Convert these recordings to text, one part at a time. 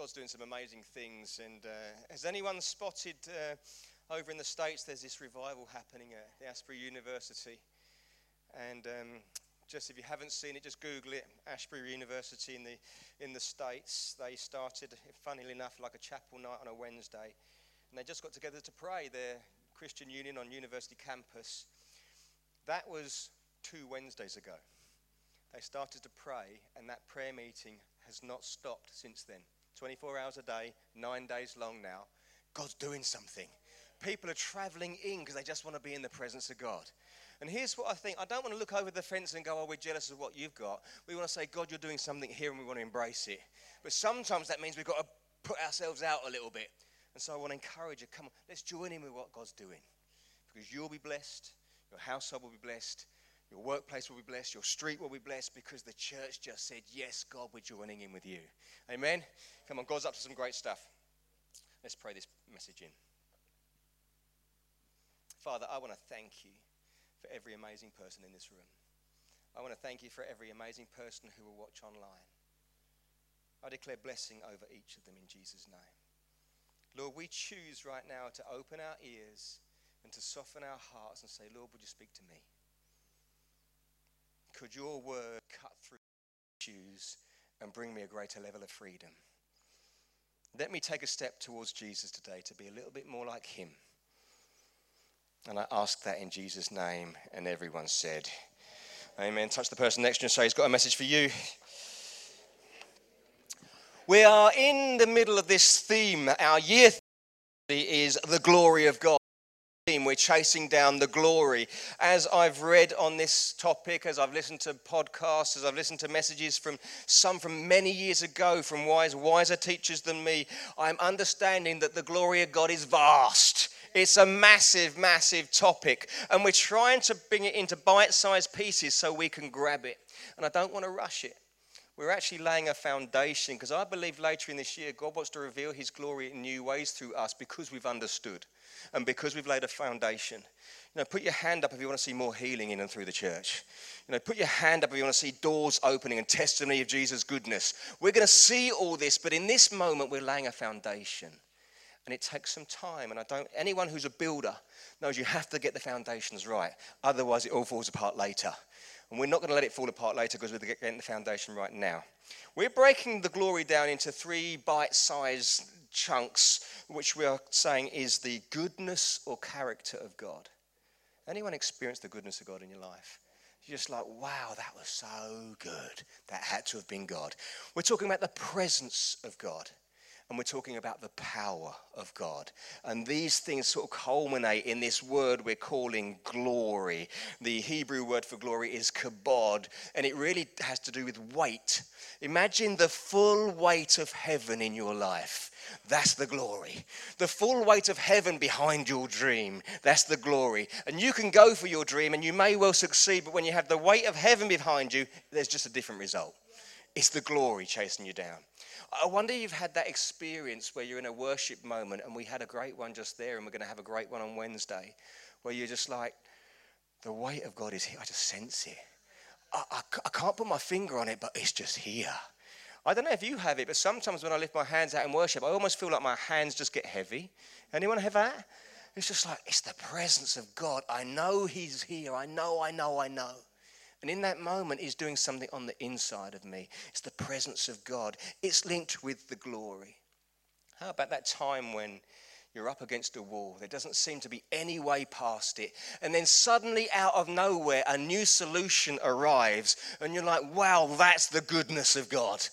God's doing some amazing things. And uh, has anyone spotted uh, over in the States there's this revival happening at the Asbury University? And um, just if you haven't seen it, just Google it. Asbury University in the, in the States. They started, funnily enough, like a chapel night on a Wednesday. And they just got together to pray, their Christian Union on university campus. That was two Wednesdays ago. They started to pray, and that prayer meeting has not stopped since then. 24 hours a day, nine days long now. God's doing something. People are traveling in because they just want to be in the presence of God. And here's what I think I don't want to look over the fence and go, oh, we're jealous of what you've got. We want to say, God, you're doing something here and we want to embrace it. But sometimes that means we've got to put ourselves out a little bit. And so I want to encourage you come on, let's join in with what God's doing. Because you'll be blessed, your household will be blessed, your workplace will be blessed. Your street will be blessed because the church just said, Yes, God, we're joining in with you. Amen? Come on, God's up to some great stuff. Let's pray this message in. Father, I want to thank you for every amazing person in this room. I want to thank you for every amazing person who will watch online. I declare blessing over each of them in Jesus' name. Lord, we choose right now to open our ears and to soften our hearts and say, Lord, would you speak to me? Could your word cut through issues and bring me a greater level of freedom? Let me take a step towards Jesus today to be a little bit more like him. And I ask that in Jesus' name. And everyone said, Amen. Touch the person next to you and say, He's got a message for you. We are in the middle of this theme. Our year is the glory of God. We're chasing down the glory. As I've read on this topic, as I've listened to podcasts, as I've listened to messages from some from many years ago, from wise, wiser teachers than me, I'm understanding that the glory of God is vast. It's a massive, massive topic. And we're trying to bring it into bite sized pieces so we can grab it. And I don't want to rush it we're actually laying a foundation because I believe later in this year, God wants to reveal His glory in new ways through us because we've understood and because we've laid a foundation. You know, put your hand up if you want to see more healing in and through the church. You know, put your hand up if you want to see doors opening and testimony of Jesus' goodness. We're going to see all this, but in this moment, we're laying a foundation. And it takes some time. And I don't, anyone who's a builder knows you have to get the foundations right. Otherwise, it all falls apart later. And we're not going to let it fall apart later because we're getting the foundation right now. We're breaking the glory down into three bite sized chunks, which we are saying is the goodness or character of God. Anyone experienced the goodness of God in your life? You're just like, wow, that was so good. That had to have been God. We're talking about the presence of God and we're talking about the power of God. And these things sort of culminate in this word we're calling glory. The Hebrew word for glory is kabod, and it really has to do with weight. Imagine the full weight of heaven in your life. That's the glory. The full weight of heaven behind your dream. That's the glory. And you can go for your dream and you may well succeed, but when you have the weight of heaven behind you, there's just a different result. It's the glory chasing you down. I wonder you've had that experience where you're in a worship moment, and we had a great one just there, and we're going to have a great one on Wednesday, where you're just like, the weight of God is here. I just sense it. I, I, I can't put my finger on it, but it's just here. I don't know if you have it, but sometimes when I lift my hands out in worship, I almost feel like my hands just get heavy. Anyone have that? It's just like, it's the presence of God. I know He's here. I know, I know, I know. And in that moment, He's doing something on the inside of me. It's the presence of God, it's linked with the glory. How about that time when you're up against a wall. There doesn't seem to be any way past it. And then suddenly, out of nowhere, a new solution arrives. And you're like, wow, that's the goodness of God.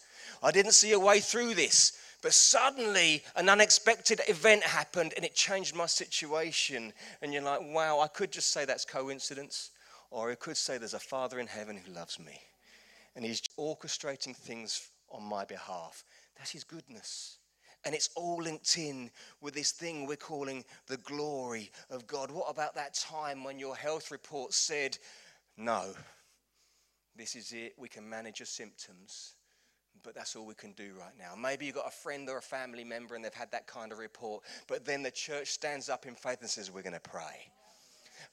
I didn't see a way through this. But suddenly, an unexpected event happened and it changed my situation. And you're like, wow, I could just say that's coincidence. Or it could say there's a Father in heaven who loves me and he's orchestrating things on my behalf. That's his goodness. And it's all linked in with this thing we're calling the glory of God. What about that time when your health report said, no, this is it, we can manage your symptoms, but that's all we can do right now. Maybe you've got a friend or a family member and they've had that kind of report, but then the church stands up in faith and says, we're going to pray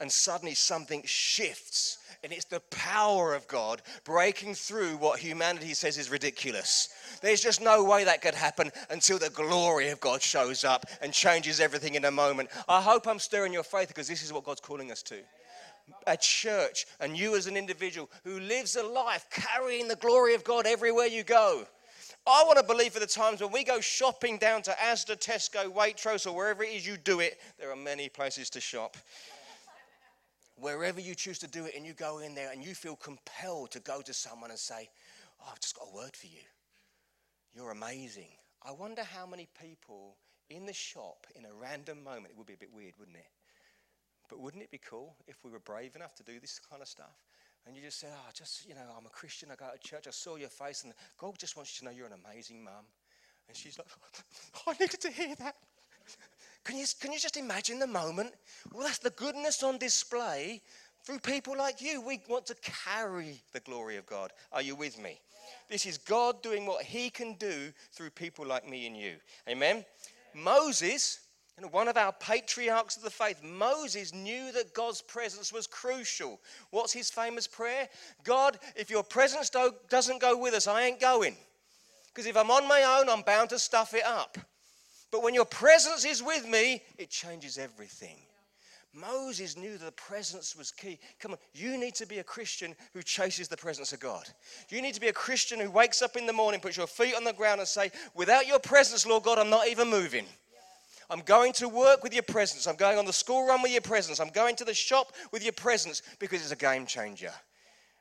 and suddenly something shifts. And it's the power of God breaking through what humanity says is ridiculous. There's just no way that could happen until the glory of God shows up and changes everything in a moment. I hope I'm stirring your faith because this is what God's calling us to. A church, and you as an individual who lives a life carrying the glory of God everywhere you go. I want to believe for the times when we go shopping down to Asda, Tesco, Waitrose, or wherever it is you do it, there are many places to shop. Wherever you choose to do it, and you go in there and you feel compelled to go to someone and say, Oh, I've just got a word for you. You're amazing. I wonder how many people in the shop in a random moment, it would be a bit weird, wouldn't it? But wouldn't it be cool if we were brave enough to do this kind of stuff? and you just say, Oh, just, you know, I'm a Christian, I go to church, I saw your face, and God just wants you to know you're an amazing mum. And she's like, oh, I needed to hear that. Can you, can you just imagine the moment? Well, that's the goodness on display through people like you. We want to carry the glory of God. Are you with me? This is God doing what He can do through people like me and you. Amen? Moses one of our patriarchs of the faith, Moses, knew that God's presence was crucial. What's his famous prayer? God, if your presence do- doesn't go with us, I ain't going. Because if I'm on my own, I'm bound to stuff it up. But when your presence is with me, it changes everything. Moses knew that the presence was key. Come on, you need to be a Christian who chases the presence of God. You need to be a Christian who wakes up in the morning, puts your feet on the ground, and say, Without your presence, Lord God, I'm not even moving. I'm going to work with your presence. I'm going on the school run with your presence. I'm going to the shop with your presence because it's a game changer.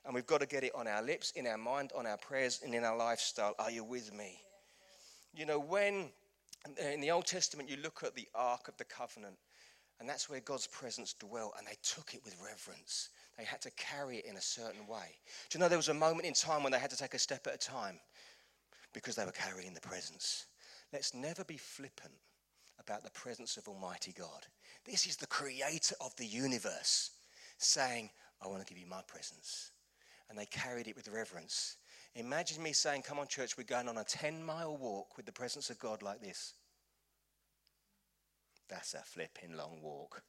And we've got to get it on our lips, in our mind, on our prayers, and in our lifestyle. Are you with me? You know, when in the Old Testament you look at the Ark of the Covenant, and that's where God's presence dwelt, and they took it with reverence. They had to carry it in a certain way. Do you know there was a moment in time when they had to take a step at a time because they were carrying the presence? Let's never be flippant about the presence of Almighty God. This is the creator of the universe saying, I want to give you my presence. And they carried it with reverence. Imagine me saying, Come on, church, we're going on a 10 mile walk with the presence of God like this. That's a flipping long walk.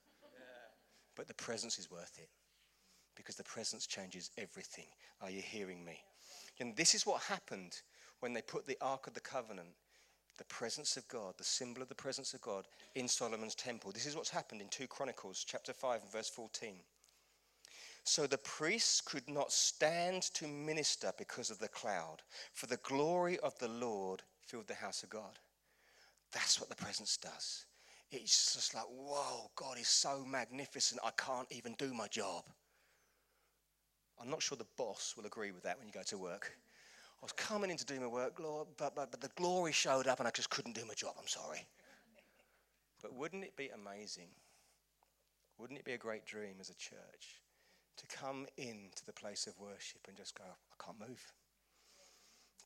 But the presence is worth it because the presence changes everything. Are you hearing me? And this is what happened when they put the Ark of the Covenant the presence of God, the symbol of the presence of God in Solomon's temple. This is what's happened in 2 Chronicles chapter 5 and verse 14. So the priests could not stand to minister because of the cloud, for the glory of the Lord filled the house of God. That's what the presence does. It's just like, whoa, God is so magnificent, I can't even do my job. I'm not sure the boss will agree with that when you go to work. I was coming in to do my work, Lord, but, but, but the glory showed up and I just couldn't do my job. I'm sorry. But wouldn't it be amazing? Wouldn't it be a great dream as a church to come into the place of worship and just go, I can't move?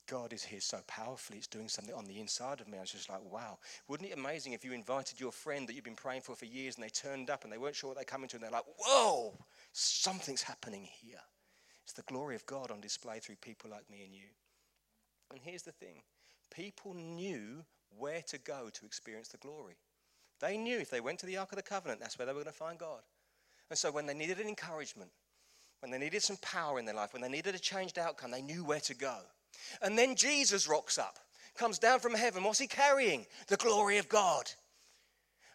God is here so powerfully. It's doing something on the inside of me. I was just like, wow. Wouldn't it be amazing if you invited your friend that you've been praying for for years and they turned up and they weren't sure what they're coming to and they're like, whoa, something's happening here. It's the glory of God on display through people like me and you. And here's the thing people knew where to go to experience the glory. They knew if they went to the Ark of the Covenant, that's where they were going to find God. And so when they needed an encouragement, when they needed some power in their life, when they needed a changed outcome, they knew where to go. And then Jesus rocks up, comes down from heaven. What's he carrying? The glory of God.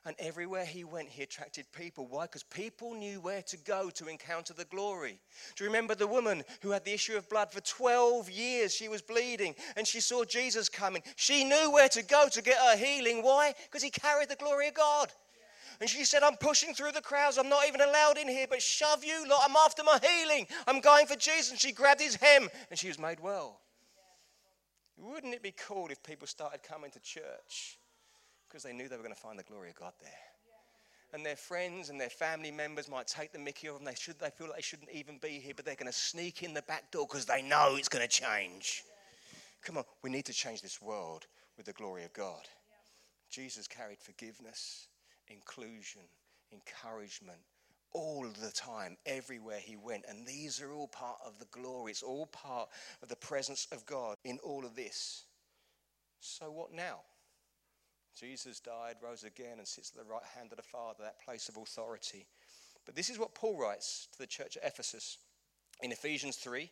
And everywhere he went, he attracted people. Why? Because people knew where to go to encounter the glory. Do you remember the woman who had the issue of blood for 12 years? She was bleeding and she saw Jesus coming. She knew where to go to get her healing. Why? Because he carried the glory of God. And she said, I'm pushing through the crowds. I'm not even allowed in here, but shove you lot. I'm after my healing. I'm going for Jesus. And she grabbed his hem and she was made well. Wouldn't it be cool if people started coming to church? because they knew they were going to find the glory of God there. And their friends and their family members might take the mickey of them. They, should, they feel like they shouldn't even be here, but they're going to sneak in the back door because they know it's going to change. Come on, we need to change this world with the glory of God. Jesus carried forgiveness, inclusion, encouragement, all the time, everywhere he went. And these are all part of the glory. It's all part of the presence of God in all of this. So, what now? Jesus died, rose again, and sits at the right hand of the Father, that place of authority. But this is what Paul writes to the church at Ephesus in Ephesians 3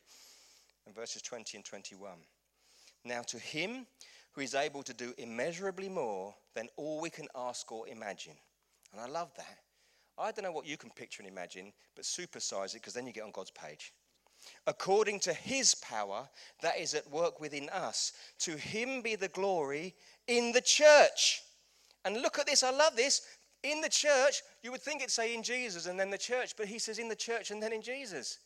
and verses 20 and 21. Now, to him who is able to do immeasurably more than all we can ask or imagine. And I love that. I don't know what you can picture and imagine, but supersize it because then you get on God's page. According to his power that is at work within us, to him be the glory in the church. And look at this, I love this. In the church, you would think it'd say in Jesus and then the church, but he says in the church and then in Jesus.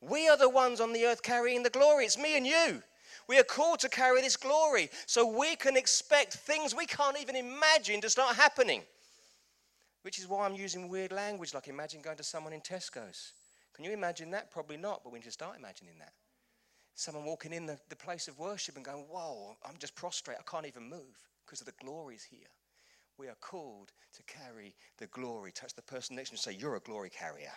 We are the ones on the earth carrying the glory. It's me and you. We are called to carry this glory so we can expect things we can't even imagine to start happening. Which is why I'm using weird language like imagine going to someone in Tesco's. Can you imagine that? Probably not, but we need to start imagining that. Someone walking in the, the place of worship and going, Whoa, I'm just prostrate. I can't even move because of the glories here. We are called to carry the glory. Touch the person next to you and say, You're a glory carrier.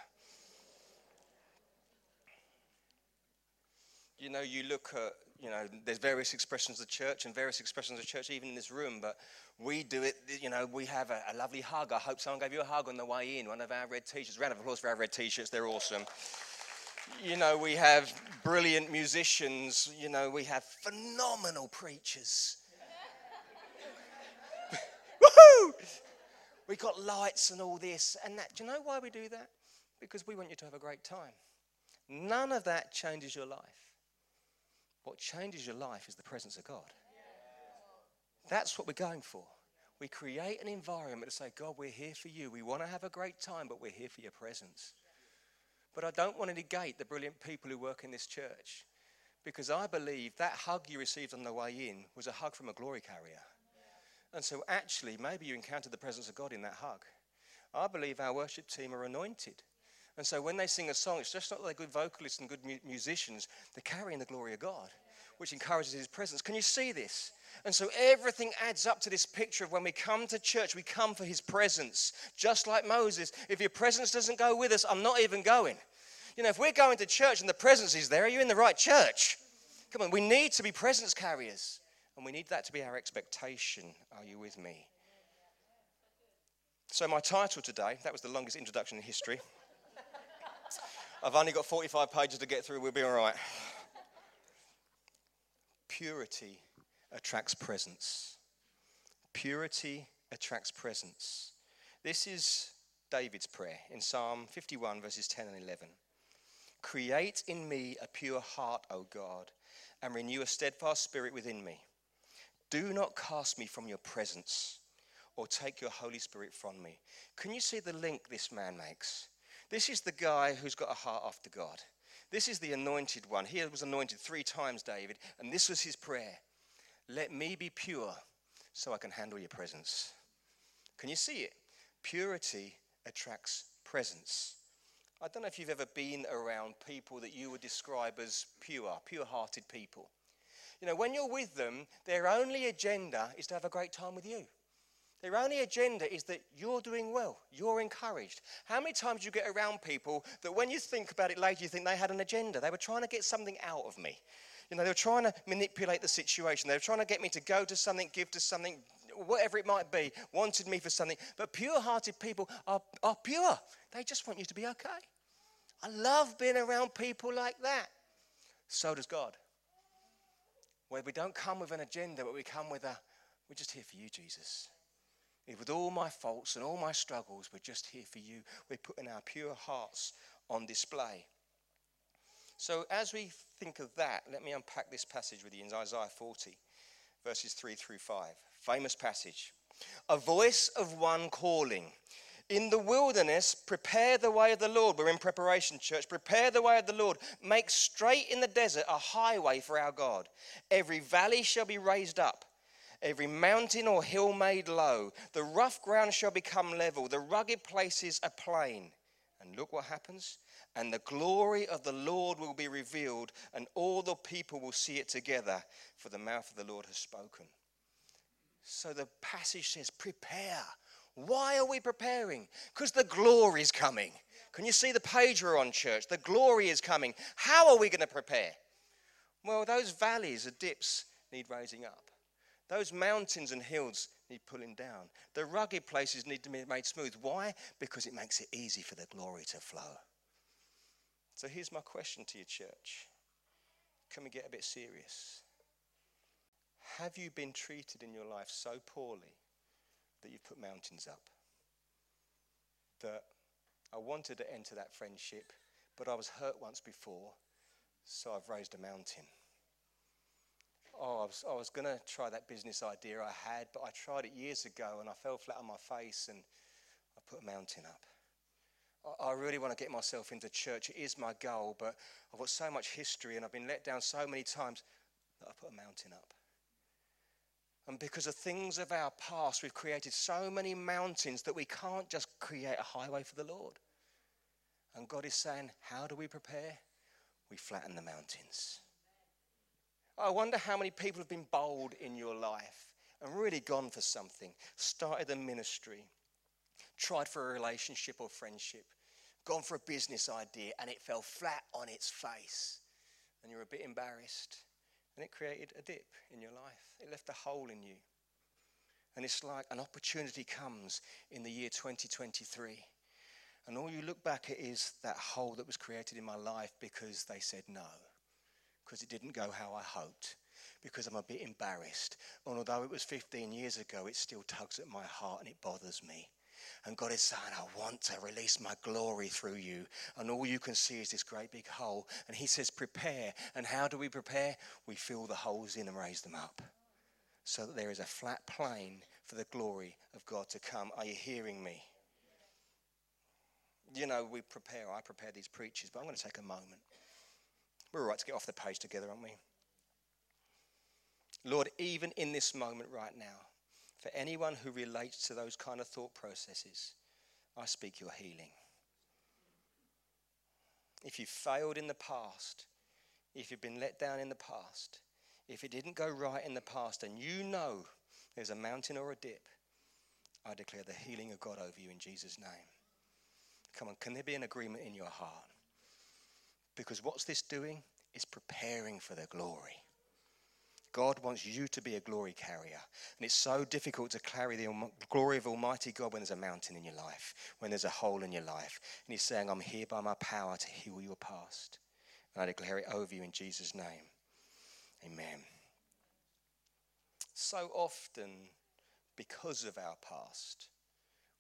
You know, you look at you know, there's various expressions of church and various expressions of church even in this room, but we do it, you know, we have a, a lovely hug. I hope someone gave you a hug on the way in, one of our red t-shirts. Round of applause for our red t-shirts, they're awesome. You know, we have brilliant musicians, you know, we have phenomenal preachers. Woohoo! We got lights and all this and that. Do you know why we do that? Because we want you to have a great time. None of that changes your life. What changes your life is the presence of God. That's what we're going for. We create an environment to say, God, we're here for you. We want to have a great time, but we're here for your presence. But I don't want to negate the brilliant people who work in this church because I believe that hug you received on the way in was a hug from a glory carrier. And so, actually, maybe you encountered the presence of God in that hug. I believe our worship team are anointed. And so when they sing a song, it's just not that they're good vocalists and good mu- musicians, they're carrying the glory of God, which encourages His presence. Can you see this? And so everything adds up to this picture of when we come to church, we come for His presence. Just like Moses, if your presence doesn't go with us, I'm not even going. You know, if we're going to church and the presence is there, are you in the right church? Come on, we need to be presence carriers. And we need that to be our expectation. Are you with me? So, my title today, that was the longest introduction in history. I've only got 45 pages to get through, we'll be all right. Purity attracts presence. Purity attracts presence. This is David's prayer in Psalm 51, verses 10 and 11. Create in me a pure heart, O God, and renew a steadfast spirit within me. Do not cast me from your presence or take your Holy Spirit from me. Can you see the link this man makes? This is the guy who's got a heart after God. This is the anointed one. He was anointed three times, David, and this was his prayer Let me be pure so I can handle your presence. Can you see it? Purity attracts presence. I don't know if you've ever been around people that you would describe as pure, pure hearted people. You know, when you're with them, their only agenda is to have a great time with you. Their only agenda is that you're doing well, you're encouraged. How many times do you get around people that when you think about it later, you think they had an agenda? They were trying to get something out of me. You know, they were trying to manipulate the situation. They were trying to get me to go to something, give to something, whatever it might be, wanted me for something. But pure hearted people are, are pure. They just want you to be okay. I love being around people like that. So does God. Where we don't come with an agenda, but we come with a, we're just here for you, Jesus. With all my faults and all my struggles, we're just here for you. We're putting our pure hearts on display. So, as we think of that, let me unpack this passage with you in Isaiah 40, verses 3 through 5. Famous passage. A voice of one calling. In the wilderness, prepare the way of the Lord. We're in preparation, church. Prepare the way of the Lord. Make straight in the desert a highway for our God. Every valley shall be raised up every mountain or hill made low. The rough ground shall become level, the rugged places a plain. And look what happens. And the glory of the Lord will be revealed, and all the people will see it together, for the mouth of the Lord has spoken. So the passage says, Prepare. Why are we preparing? Because the glory is coming. Can you see the page we're on, church? The glory is coming. How are we going to prepare? Well, those valleys, the dips, need raising up. Those mountains and hills need pulling down. The rugged places need to be made smooth. Why? Because it makes it easy for the glory to flow. So here's my question to your church. Can we get a bit serious? Have you been treated in your life so poorly that you've put mountains up? That I wanted to enter that friendship, but I was hurt once before, so I've raised a mountain. Oh, I was, I was going to try that business idea I had, but I tried it years ago and I fell flat on my face and I put a mountain up. I, I really want to get myself into church. It is my goal, but I've got so much history and I've been let down so many times that I put a mountain up. And because of things of our past, we've created so many mountains that we can't just create a highway for the Lord. And God is saying, How do we prepare? We flatten the mountains. I wonder how many people have been bold in your life and really gone for something, started a ministry, tried for a relationship or friendship, gone for a business idea, and it fell flat on its face. And you're a bit embarrassed. And it created a dip in your life, it left a hole in you. And it's like an opportunity comes in the year 2023. And all you look back at is that hole that was created in my life because they said no because it didn't go how I hoped, because I'm a bit embarrassed. And although it was 15 years ago, it still tugs at my heart and it bothers me. And God is saying, I want to release my glory through you. And all you can see is this great big hole. And He says, prepare. And how do we prepare? We fill the holes in and raise them up so that there is a flat plane for the glory of God to come. Are you hearing me? You know, we prepare, I prepare these preachers, but I'm going to take a moment. We're right to get off the page together, aren't we? Lord, even in this moment right now, for anyone who relates to those kind of thought processes, I speak your healing. If you've failed in the past, if you've been let down in the past, if it didn't go right in the past, and you know there's a mountain or a dip, I declare the healing of God over you in Jesus' name. Come on, can there be an agreement in your heart? Because what's this doing? It's preparing for the glory. God wants you to be a glory carrier. And it's so difficult to carry the glory of Almighty God when there's a mountain in your life, when there's a hole in your life. And He's saying, I'm here by my power to heal your past. And I declare it over you in Jesus' name. Amen. So often, because of our past,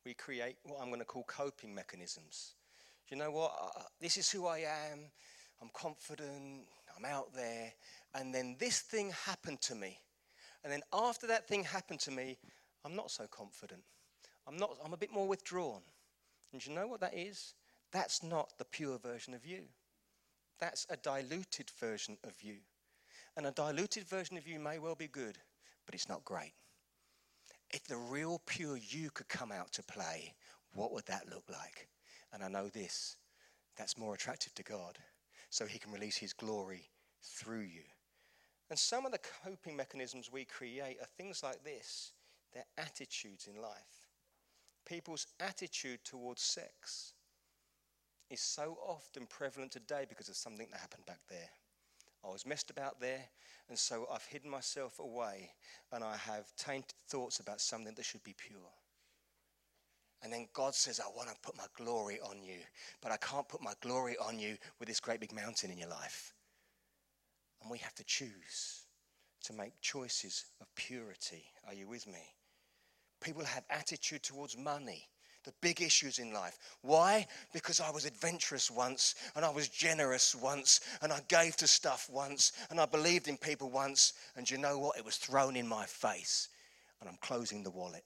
we create what I'm going to call coping mechanisms you know what? This is who I am. I'm confident. I'm out there. And then this thing happened to me. And then after that thing happened to me, I'm not so confident. I'm, not, I'm a bit more withdrawn. And you know what that is? That's not the pure version of you. That's a diluted version of you. And a diluted version of you may well be good, but it's not great. If the real pure you could come out to play, what would that look like? And I know this that's more attractive to God, so He can release His glory through you. And some of the coping mechanisms we create are things like this they're attitudes in life. People's attitude towards sex is so often prevalent today because of something that happened back there. I was messed about there, and so I've hidden myself away, and I have tainted thoughts about something that should be pure. And then God says, I want to put my glory on you, but I can't put my glory on you with this great big mountain in your life. And we have to choose to make choices of purity. Are you with me? People have attitude towards money, the big issues in life. Why? Because I was adventurous once, and I was generous once, and I gave to stuff once, and I believed in people once, and you know what? It was thrown in my face, and I'm closing the wallet.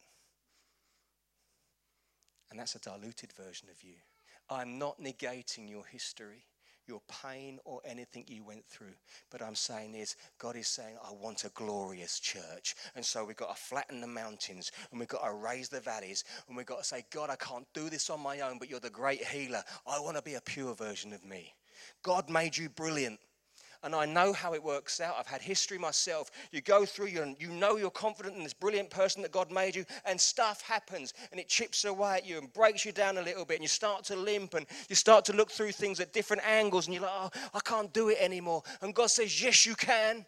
And that's a diluted version of you. I'm not negating your history, your pain, or anything you went through. But I'm saying is, God is saying, I want a glorious church. And so we've got to flatten the mountains and we've got to raise the valleys and we've got to say, God, I can't do this on my own, but you're the great healer. I want to be a pure version of me. God made you brilliant and I know how it works out. I've had history myself. You go through, you, you know you're confident in this brilliant person that God made you, and stuff happens, and it chips away at you and breaks you down a little bit, and you start to limp, and you start to look through things at different angles, and you're like, oh, I can't do it anymore. And God says, Yes, you can,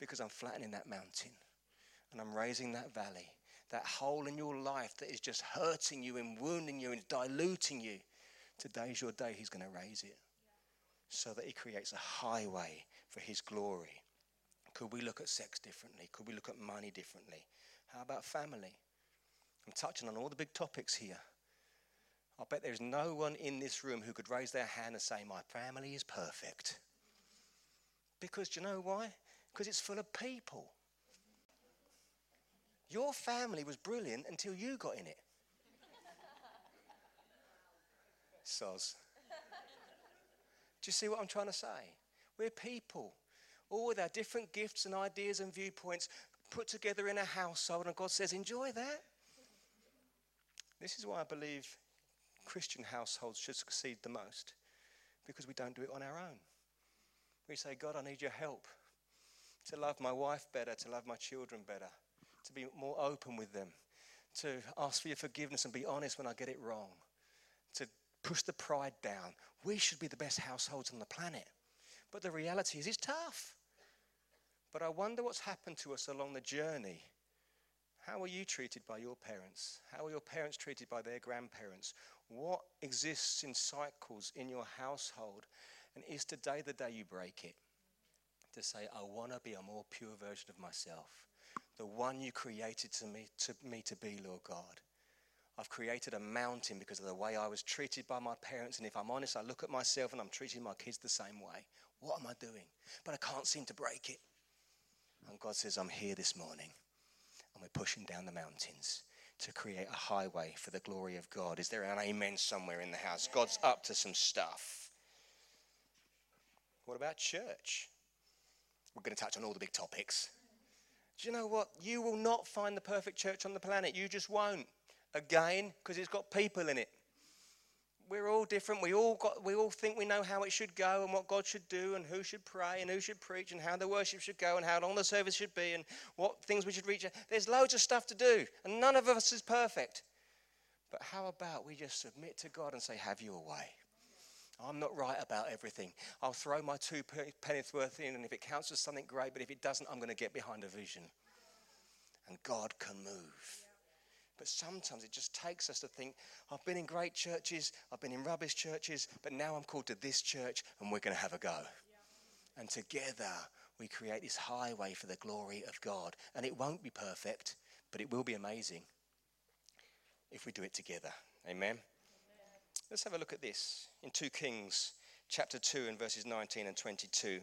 because I'm flattening that mountain. And I'm raising that valley, that hole in your life that is just hurting you and wounding you and diluting you. Today's your day. He's going to raise it so that He creates a highway for His glory. Could we look at sex differently? Could we look at money differently? How about family? I'm touching on all the big topics here. I bet there's no one in this room who could raise their hand and say, My family is perfect. Because do you know why? Because it's full of people. Your family was brilliant until you got in it. Soz. Do you see what I'm trying to say? We're people, all with our different gifts and ideas and viewpoints put together in a household, and God says, Enjoy that. This is why I believe Christian households should succeed the most, because we don't do it on our own. We say, God, I need your help to love my wife better, to love my children better, to be more open with them, to ask for your forgiveness and be honest when I get it wrong, push the pride down. We should be the best households on the planet. But the reality is, it's tough. But I wonder what's happened to us along the journey. How are you treated by your parents? How are your parents treated by their grandparents? What exists in cycles in your household? And is today the day you break it? To say, I want to be a more pure version of myself, the one you created to me, to me to be, Lord God. I've created a mountain because of the way I was treated by my parents. And if I'm honest, I look at myself and I'm treating my kids the same way. What am I doing? But I can't seem to break it. And God says, I'm here this morning. And we're pushing down the mountains to create a highway for the glory of God. Is there an amen somewhere in the house? God's up to some stuff. What about church? We're going to touch on all the big topics. Do you know what? You will not find the perfect church on the planet. You just won't again because it's got people in it. We're all different. We all got we all think we know how it should go and what God should do and who should pray and who should preach and how the worship should go and how long the service should be and what things we should reach. There's loads of stuff to do and none of us is perfect. But how about we just submit to God and say, Have your way? I'm not right about everything. I'll throw my two pennies worth in, and if it counts as something great, but if it doesn't, I'm going to get behind a vision. And God can move. But sometimes it just takes us to think, I've been in great churches, I've been in rubbish churches, but now I'm called to this church and we're going to have a go. Yeah. And together we create this highway for the glory of God. And it won't be perfect, but it will be amazing if we do it together. Amen. Amen. Let's have a look at this in 2 Kings chapter 2 and verses 19 and 22.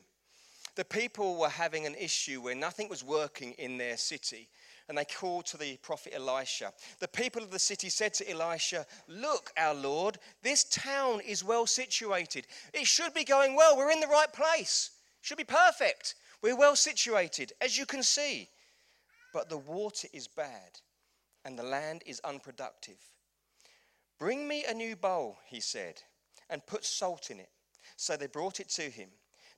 The people were having an issue where nothing was working in their city and they called to the prophet Elisha. The people of the city said to Elisha, Look, our Lord, this town is well situated. It should be going well. We're in the right place. It should be perfect. We're well situated, as you can see. But the water is bad, and the land is unproductive. Bring me a new bowl, he said, and put salt in it. So they brought it to him.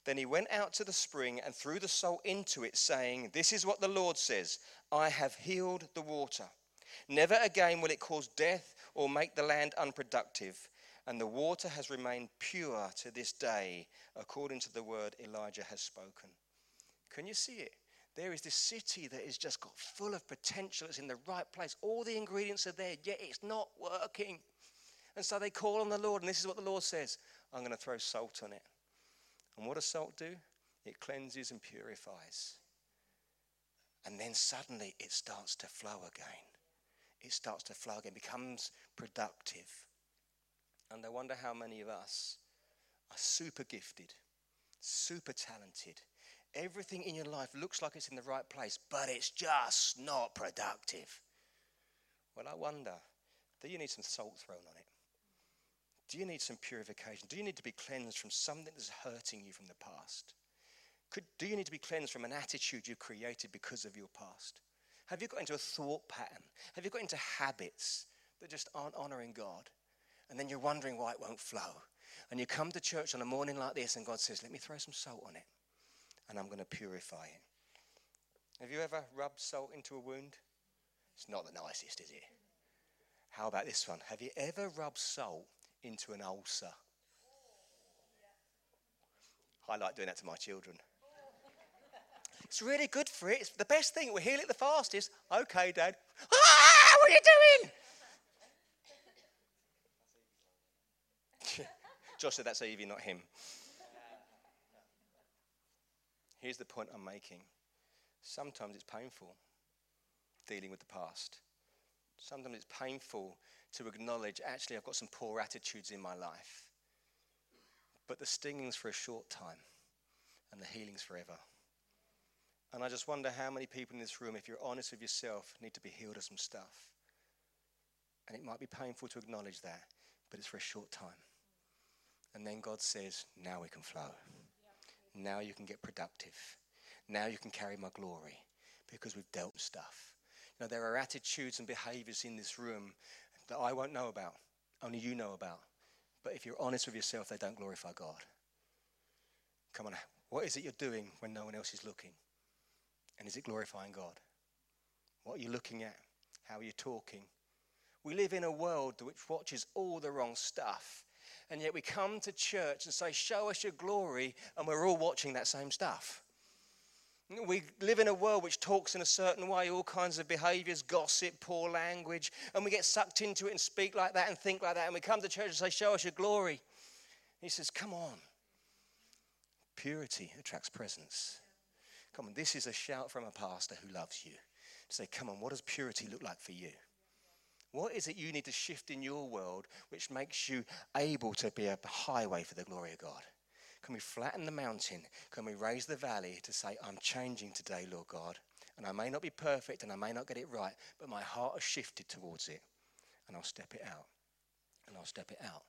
Then he went out to the spring and threw the salt into it, saying, This is what the Lord says I have healed the water. Never again will it cause death or make the land unproductive. And the water has remained pure to this day, according to the word Elijah has spoken. Can you see it? There is this city that is just got full of potential. It's in the right place. All the ingredients are there, yet it's not working. And so they call on the Lord, and this is what the Lord says I'm going to throw salt on it. And what does salt do? It cleanses and purifies. And then suddenly it starts to flow again. It starts to flow again, becomes productive. And I wonder how many of us are super gifted, super talented. Everything in your life looks like it's in the right place, but it's just not productive. Well, I wonder do you need some salt thrown on it? Do you need some purification? Do you need to be cleansed from something that's hurting you from the past? Could, do you need to be cleansed from an attitude you created because of your past? Have you got into a thought pattern? Have you got into habits that just aren't honoring God? And then you're wondering why it won't flow. And you come to church on a morning like this, and God says, Let me throw some salt on it, and I'm going to purify it. Have you ever rubbed salt into a wound? It's not the nicest, is it? How about this one? Have you ever rubbed salt into an ulcer? I like doing that to my children. It's really good for it. It's the best thing. We'll heal it the fastest. Okay, Dad. Ah, what are you doing? Josh said that's Evie, not him. Here's the point I'm making. Sometimes it's painful dealing with the past. Sometimes it's painful to acknowledge, actually, I've got some poor attitudes in my life. But the stinging's for a short time, and the healing's forever. And I just wonder how many people in this room, if you're honest with yourself, need to be healed of some stuff. And it might be painful to acknowledge that, but it's for a short time. And then God says, now we can flow. Now you can get productive. Now you can carry my glory because we've dealt with stuff. You know, there are attitudes and behaviors in this room that I won't know about, only you know about. But if you're honest with yourself, they don't glorify God. Come on, what is it you're doing when no one else is looking? And is it glorifying God? What are you looking at? How are you talking? We live in a world which watches all the wrong stuff. And yet we come to church and say, Show us your glory, and we're all watching that same stuff. We live in a world which talks in a certain way, all kinds of behaviors, gossip, poor language, and we get sucked into it and speak like that and think like that. And we come to church and say, Show us your glory. He says, Come on. Purity attracts presence. Come on, this is a shout from a pastor who loves you. To say, Come on, what does purity look like for you? What is it you need to shift in your world which makes you able to be a highway for the glory of God? Can we flatten the mountain? Can we raise the valley to say, I'm changing today, Lord God? And I may not be perfect and I may not get it right, but my heart has shifted towards it. And I'll step it out. And I'll step it out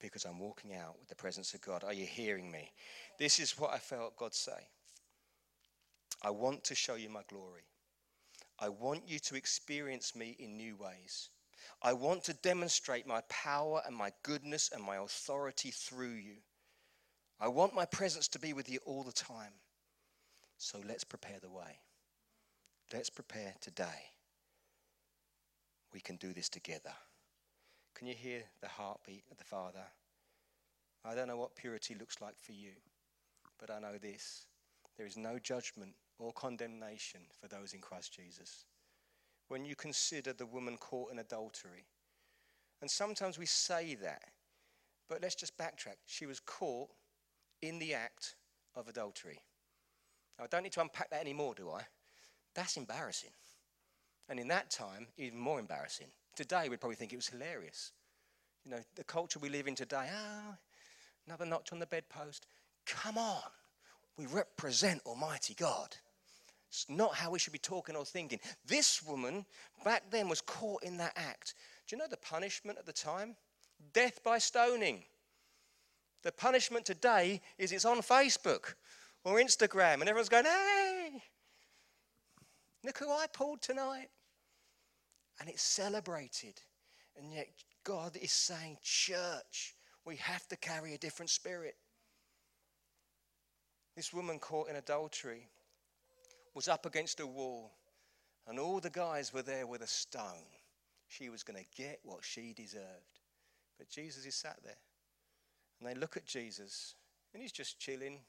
because I'm walking out with the presence of God. Are you hearing me? This is what I felt God say. I want to show you my glory. I want you to experience me in new ways. I want to demonstrate my power and my goodness and my authority through you. I want my presence to be with you all the time. So let's prepare the way. Let's prepare today. We can do this together. Can you hear the heartbeat of the Father? I don't know what purity looks like for you, but I know this there is no judgment or condemnation for those in Christ Jesus. When you consider the woman caught in adultery, and sometimes we say that, but let's just backtrack. She was caught in the act of adultery. Now, I don't need to unpack that anymore, do I? That's embarrassing. And in that time, even more embarrassing. Today, we'd probably think it was hilarious. You know, the culture we live in today, ah, another notch on the bedpost. Come on. We represent Almighty God. It's not how we should be talking or thinking. This woman back then was caught in that act. Do you know the punishment at the time? Death by stoning. The punishment today is it's on Facebook or Instagram, and everyone's going, hey, look who I pulled tonight. And it's celebrated. And yet, God is saying, church, we have to carry a different spirit. This woman caught in adultery was up against a wall, and all the guys were there with a stone. She was going to get what she deserved. But Jesus is sat there. And they look at Jesus, and he's just chilling,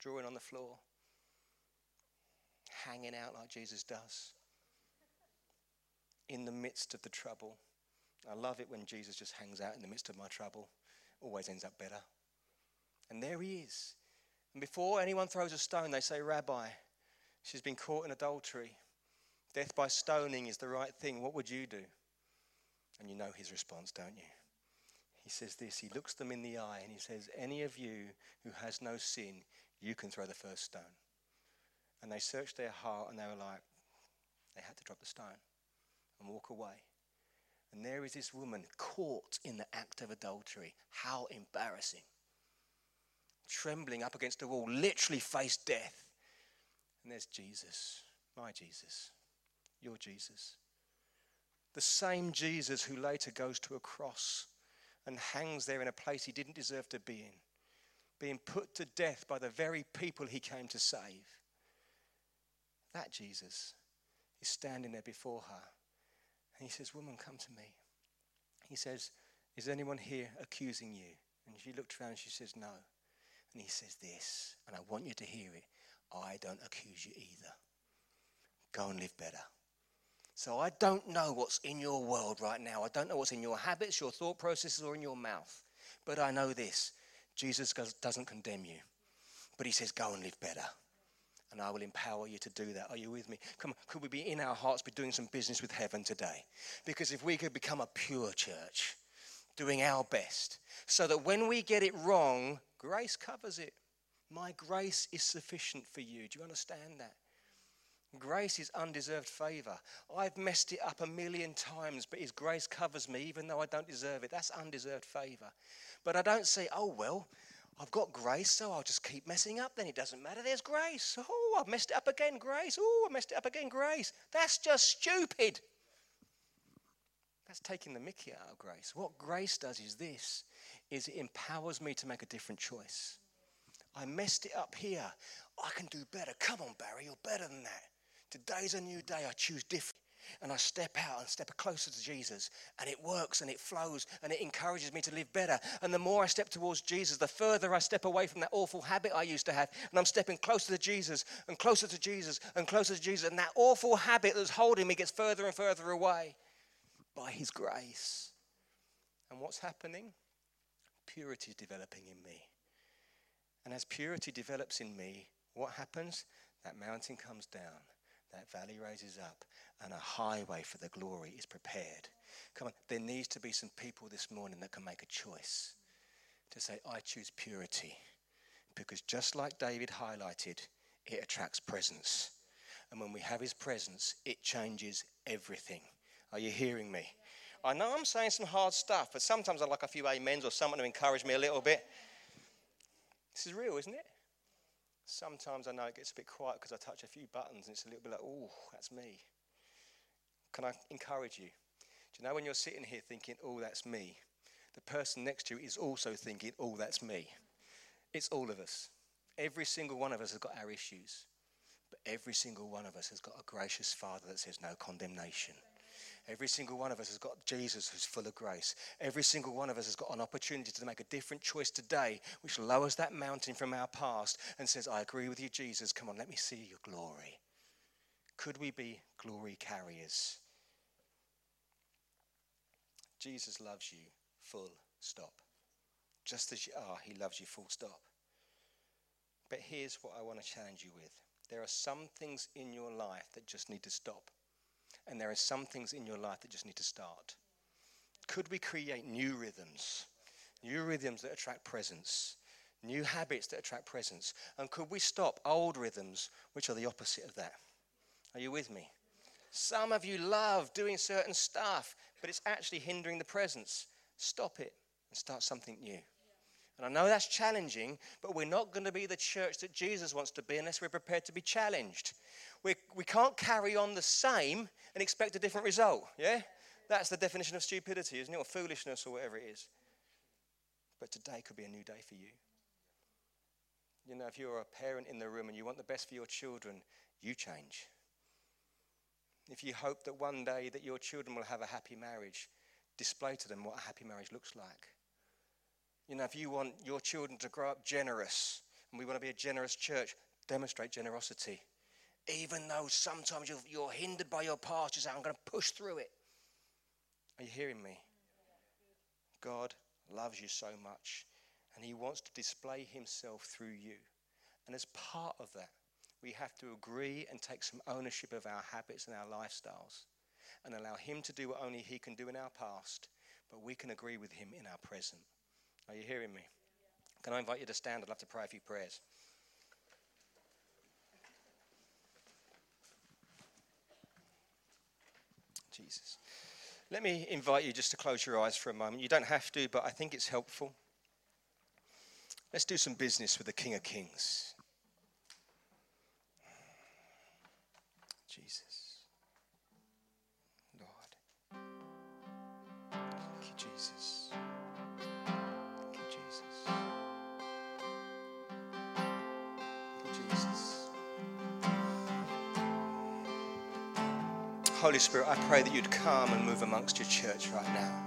drawing on the floor, hanging out like Jesus does, in the midst of the trouble. I love it when Jesus just hangs out in the midst of my trouble, always ends up better. And there he is. And before anyone throws a stone, they say, Rabbi, She's been caught in adultery. Death by stoning is the right thing. What would you do? And you know his response, don't you? He says this He looks them in the eye and he says, Any of you who has no sin, you can throw the first stone. And they searched their heart and they were like, They had to drop the stone and walk away. And there is this woman caught in the act of adultery. How embarrassing. Trembling up against the wall, literally faced death. And there's Jesus, my Jesus, your Jesus. The same Jesus who later goes to a cross and hangs there in a place he didn't deserve to be in, being put to death by the very people he came to save. That Jesus is standing there before her. And he says, Woman, come to me. He says, Is anyone here accusing you? And she looked around and she says, No. And he says this, and I want you to hear it. I don't accuse you either. Go and live better. So I don't know what's in your world right now. I don't know what's in your habits, your thought processes, or in your mouth. But I know this Jesus doesn't condemn you, but he says, Go and live better. And I will empower you to do that. Are you with me? Come on, could we be in our hearts, be doing some business with heaven today? Because if we could become a pure church, doing our best, so that when we get it wrong, grace covers it. My grace is sufficient for you. Do you understand that? Grace is undeserved favor. I've messed it up a million times, but His grace covers me even though I don't deserve it. That's undeserved favor. But I don't say, oh, well, I've got grace, so I'll just keep messing up. Then it doesn't matter. There's grace. Oh, I've messed it up again. Grace. Oh, I messed it up again. Grace. That's just stupid. That's taking the mickey out of grace. What grace does is this is it empowers me to make a different choice. I messed it up here. I can do better. Come on, Barry, you're better than that. Today's a new day. I choose different. And I step out and step closer to Jesus. And it works and it flows and it encourages me to live better. And the more I step towards Jesus, the further I step away from that awful habit I used to have. And I'm stepping closer to Jesus and closer to Jesus and closer to Jesus. And that awful habit that's holding me gets further and further away by His grace. And what's happening? Purity is developing in me. And as purity develops in me, what happens? That mountain comes down that valley raises up and a highway for the glory is prepared. Come on, there needs to be some people this morning that can make a choice to say, I choose purity. Because just like David highlighted, it attracts presence. And when we have his presence, it changes everything. Are you hearing me? I know I'm saying some hard stuff, but sometimes I like a few amens or someone to encourage me a little bit. This is real, isn't it? Sometimes I know it gets a bit quiet because I touch a few buttons and it's a little bit like, oh, that's me. Can I encourage you? Do you know when you're sitting here thinking, oh, that's me? The person next to you is also thinking, oh, that's me. It's all of us. Every single one of us has got our issues. But every single one of us has got a gracious Father that says no condemnation. Every single one of us has got Jesus who's full of grace. Every single one of us has got an opportunity to make a different choice today, which lowers that mountain from our past and says, I agree with you, Jesus. Come on, let me see your glory. Could we be glory carriers? Jesus loves you, full stop. Just as you are, he loves you, full stop. But here's what I want to challenge you with there are some things in your life that just need to stop and there are some things in your life that just need to start. Could we create new rhythms? New rhythms that attract presence, new habits that attract presence. And could we stop old rhythms, which are the opposite of that? Are you with me? Some of you love doing certain stuff, but it's actually hindering the presence. Stop it and start something new. And I know that's challenging, but we're not going to be the church that Jesus wants to be unless we're prepared to be challenged. We, we can't carry on the same and expect a different result. Yeah? That's the definition of stupidity, isn't it? Or foolishness or whatever it is. But today could be a new day for you. You know, if you're a parent in the room and you want the best for your children, you change. If you hope that one day that your children will have a happy marriage, display to them what a happy marriage looks like. You know, if you want your children to grow up generous, and we want to be a generous church, demonstrate generosity. Even though sometimes you're, you're hindered by your past, you say, I'm going to push through it. Are you hearing me? God loves you so much, and He wants to display Himself through you. And as part of that, we have to agree and take some ownership of our habits and our lifestyles and allow Him to do what only He can do in our past, but we can agree with Him in our present. Are you hearing me? Can I invite you to stand? I'd love to pray a few prayers. Jesus. Let me invite you just to close your eyes for a moment. You don't have to, but I think it's helpful. Let's do some business with the King of Kings. Jesus. Holy Spirit, I pray that you'd come and move amongst your church right now.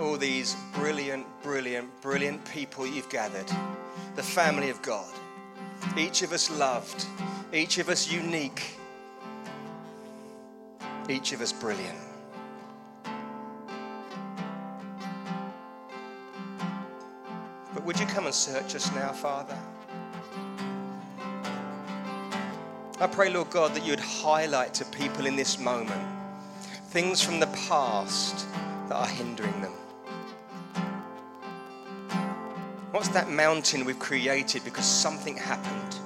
All these brilliant, brilliant, brilliant people you've gathered, the family of God. each of us loved, each of us unique, each of us brilliant. But would you come and search us now, Father? I pray, Lord God, that you'd highlight to people in this moment things from the past that are hindering them. What's that mountain we've created because something happened?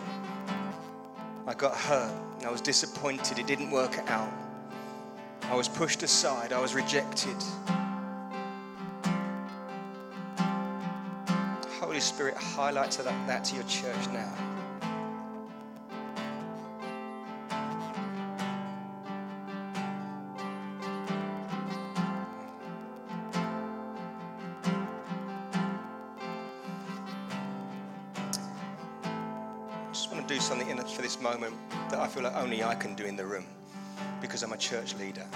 I got hurt. I was disappointed. It didn't work out. I was pushed aside. I was rejected. Holy Spirit, highlight that, that to your church now. Do something in, for this moment that I feel like only I can do in the room because I'm a church leader.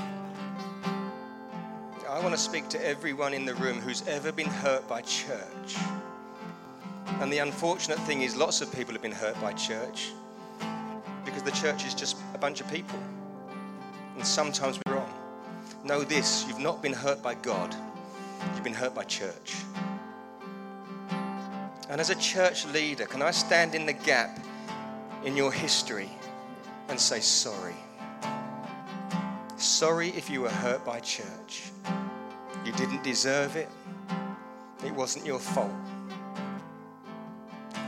I want to speak to everyone in the room who's ever been hurt by church. And the unfortunate thing is, lots of people have been hurt by church because the church is just a bunch of people. And sometimes we're wrong. Know this you've not been hurt by God, you've been hurt by church. And as a church leader, can I stand in the gap in your history and say sorry. Sorry if you were hurt by church. You didn't deserve it. It wasn't your fault.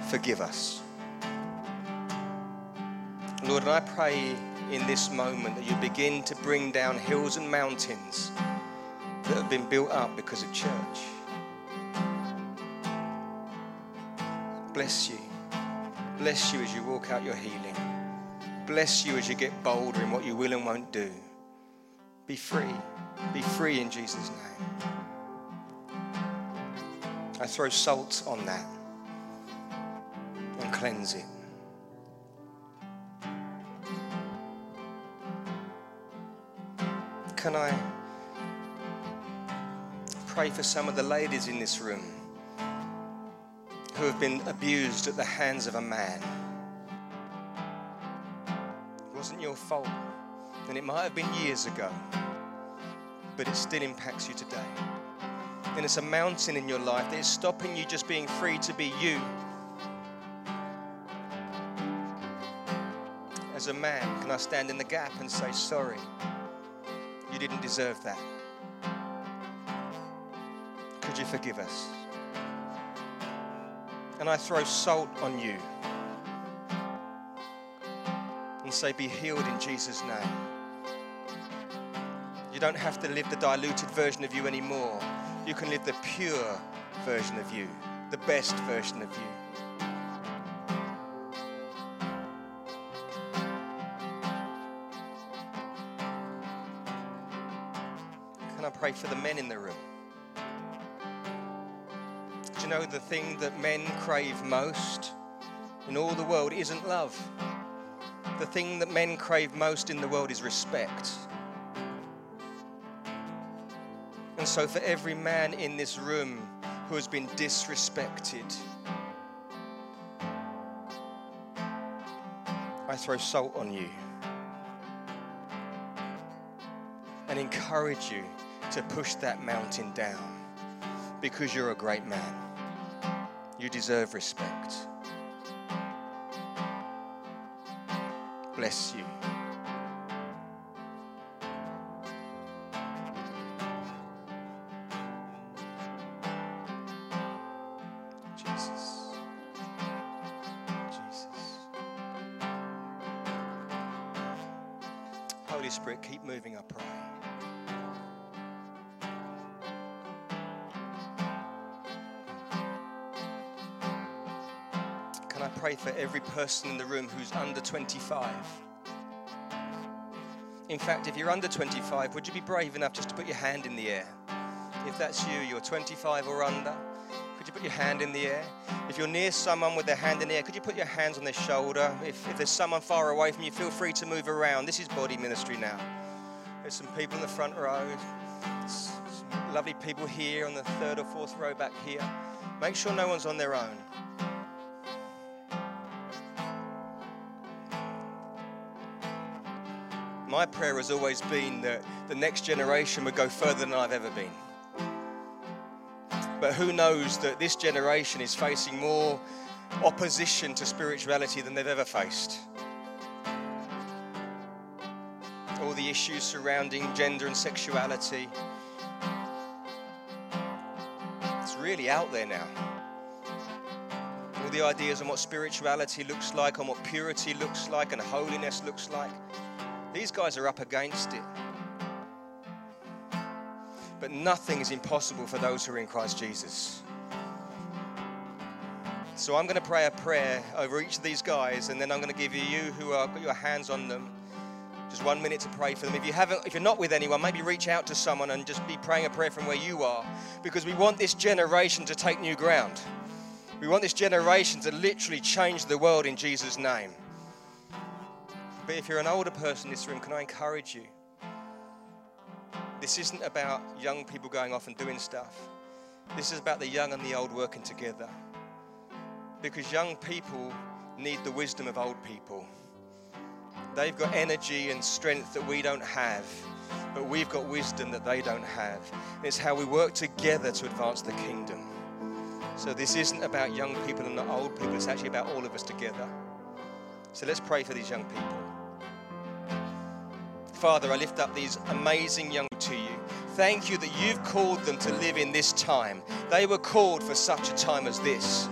Forgive us. Lord, and I pray in this moment that you begin to bring down hills and mountains that have been built up because of church. Bless you. Bless you as you walk out your healing. Bless you as you get bolder in what you will and won't do. Be free. Be free in Jesus' name. I throw salt on that and cleanse it. Can I pray for some of the ladies in this room? Who have been abused at the hands of a man. It wasn't your fault, and it might have been years ago, but it still impacts you today. And it's a mountain in your life that is stopping you just being free to be you. As a man, can I stand in the gap and say, Sorry, you didn't deserve that? Could you forgive us? And I throw salt on you and say, Be healed in Jesus' name. You don't have to live the diluted version of you anymore. You can live the pure version of you, the best version of you. Can I pray for the men in the room? Know the thing that men crave most in all the world isn't love. The thing that men crave most in the world is respect. And so, for every man in this room who has been disrespected, I throw salt on you and encourage you to push that mountain down because you're a great man. You deserve respect. Bless you. Person in the room who's under 25. In fact, if you're under 25, would you be brave enough just to put your hand in the air? If that's you, you're 25 or under, could you put your hand in the air? If you're near someone with their hand in the air, could you put your hands on their shoulder? If, if there's someone far away from you, feel free to move around. This is body ministry now. There's some people in the front row, some lovely people here on the third or fourth row back here. Make sure no one's on their own. My prayer has always been that the next generation would go further than I've ever been. But who knows that this generation is facing more opposition to spirituality than they've ever faced. All the issues surrounding gender and sexuality. It's really out there now. All the ideas on what spirituality looks like, on what purity looks like, and holiness looks like. These guys are up against it. But nothing is impossible for those who are in Christ Jesus. So I'm going to pray a prayer over each of these guys, and then I'm going to give you, you who are got your hands on them, just one minute to pray for them. If you haven't, if you're not with anyone, maybe reach out to someone and just be praying a prayer from where you are, because we want this generation to take new ground. We want this generation to literally change the world in Jesus' name. But if you're an older person in this room, can I encourage you? This isn't about young people going off and doing stuff. This is about the young and the old working together. Because young people need the wisdom of old people. They've got energy and strength that we don't have, but we've got wisdom that they don't have. It's how we work together to advance the kingdom. So this isn't about young people and not old people, it's actually about all of us together. So let's pray for these young people. Father, I lift up these amazing young to you. Thank you that you've called them to live in this time. They were called for such a time as this.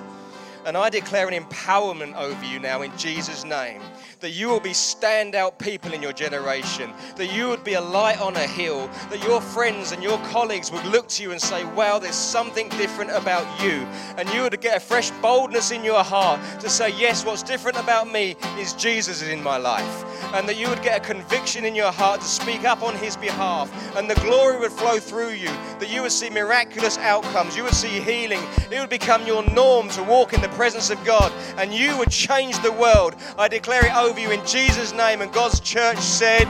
And I declare an empowerment over you now in Jesus' name. That you will be standout people in your generation. That you would be a light on a hill. That your friends and your colleagues would look to you and say, Wow, there's something different about you. And you would get a fresh boldness in your heart to say, Yes, what's different about me is Jesus is in my life. And that you would get a conviction in your heart to speak up on his behalf. And the glory would flow through you. That you would see miraculous outcomes. You would see healing. It would become your norm to walk in the presence of God and you would change the world. I declare it over you in Jesus' name. And God's church said,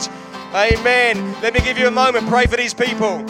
Amen. Let me give you a moment. Pray for these people.